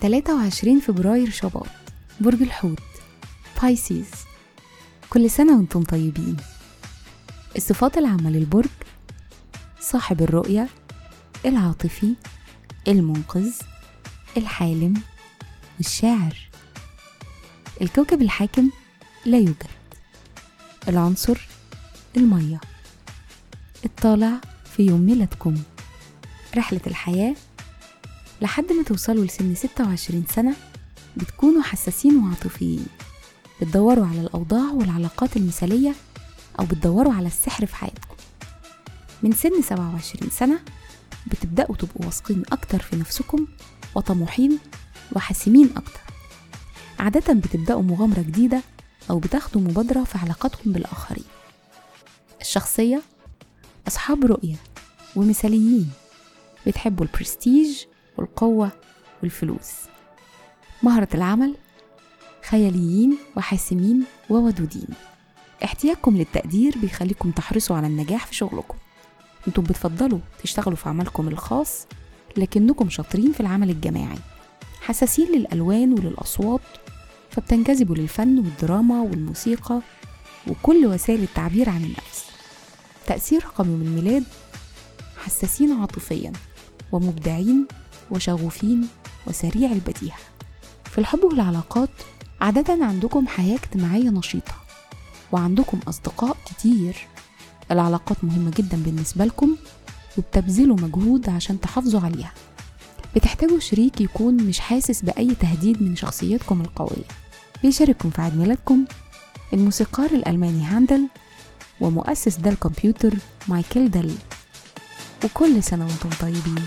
تلاتة وعشرين فبراير شباط برج الحوت بايسيز كل سنة وأنتم طيبين. الصفات العامة للبرج صاحب الرؤية العاطفي المنقذ الحالم والشاعر الكوكب الحاكم لا يوجد. العنصر المية. الطالع في يوم ميلادكم. رحلة الحياة لحد ما توصلوا لسن 26 سنة بتكونوا حساسين وعاطفيين. بتدوروا على الأوضاع والعلاقات المثالية أو بتدوروا على السحر في حياتكم. من سن 27 سنة بتبدأوا تبقوا واثقين أكتر في نفسكم وطموحين وحاسمين أكتر. عادة بتبدأوا مغامرة جديدة أو بتاخدوا مبادرة في علاقاتكم بالآخرين. الشخصية أصحاب رؤية ومثاليين بتحبوا البرستيج والقوة والفلوس. مهرة العمل خياليين وحاسمين وودودين. احتياجكم للتقدير بيخليكم تحرصوا على النجاح في شغلكم. أنتم بتفضلوا تشتغلوا في عملكم الخاص لكنكم شاطرين في العمل الجماعي. حساسين للألوان وللأصوات فبتنجذبوا للفن والدراما والموسيقى وكل وسائل التعبير عن النفس. تأثير رقم الميلاد حساسين عاطفيا ومبدعين وشغوفين وسريع البديهة. في الحب والعلاقات عادة عندكم حياة اجتماعية نشيطة وعندكم أصدقاء كتير. العلاقات مهمة جدا بالنسبة لكم وبتبذلوا مجهود عشان تحافظوا عليها. بتحتاجوا شريك يكون مش حاسس بأي تهديد من شخصيتكم القوية. بيشارككم في عيد ميلادكم. الموسيقار الألماني هاندل ومؤسس دال كمبيوتر مايكل دل وكل سنة وأنتم طيبين.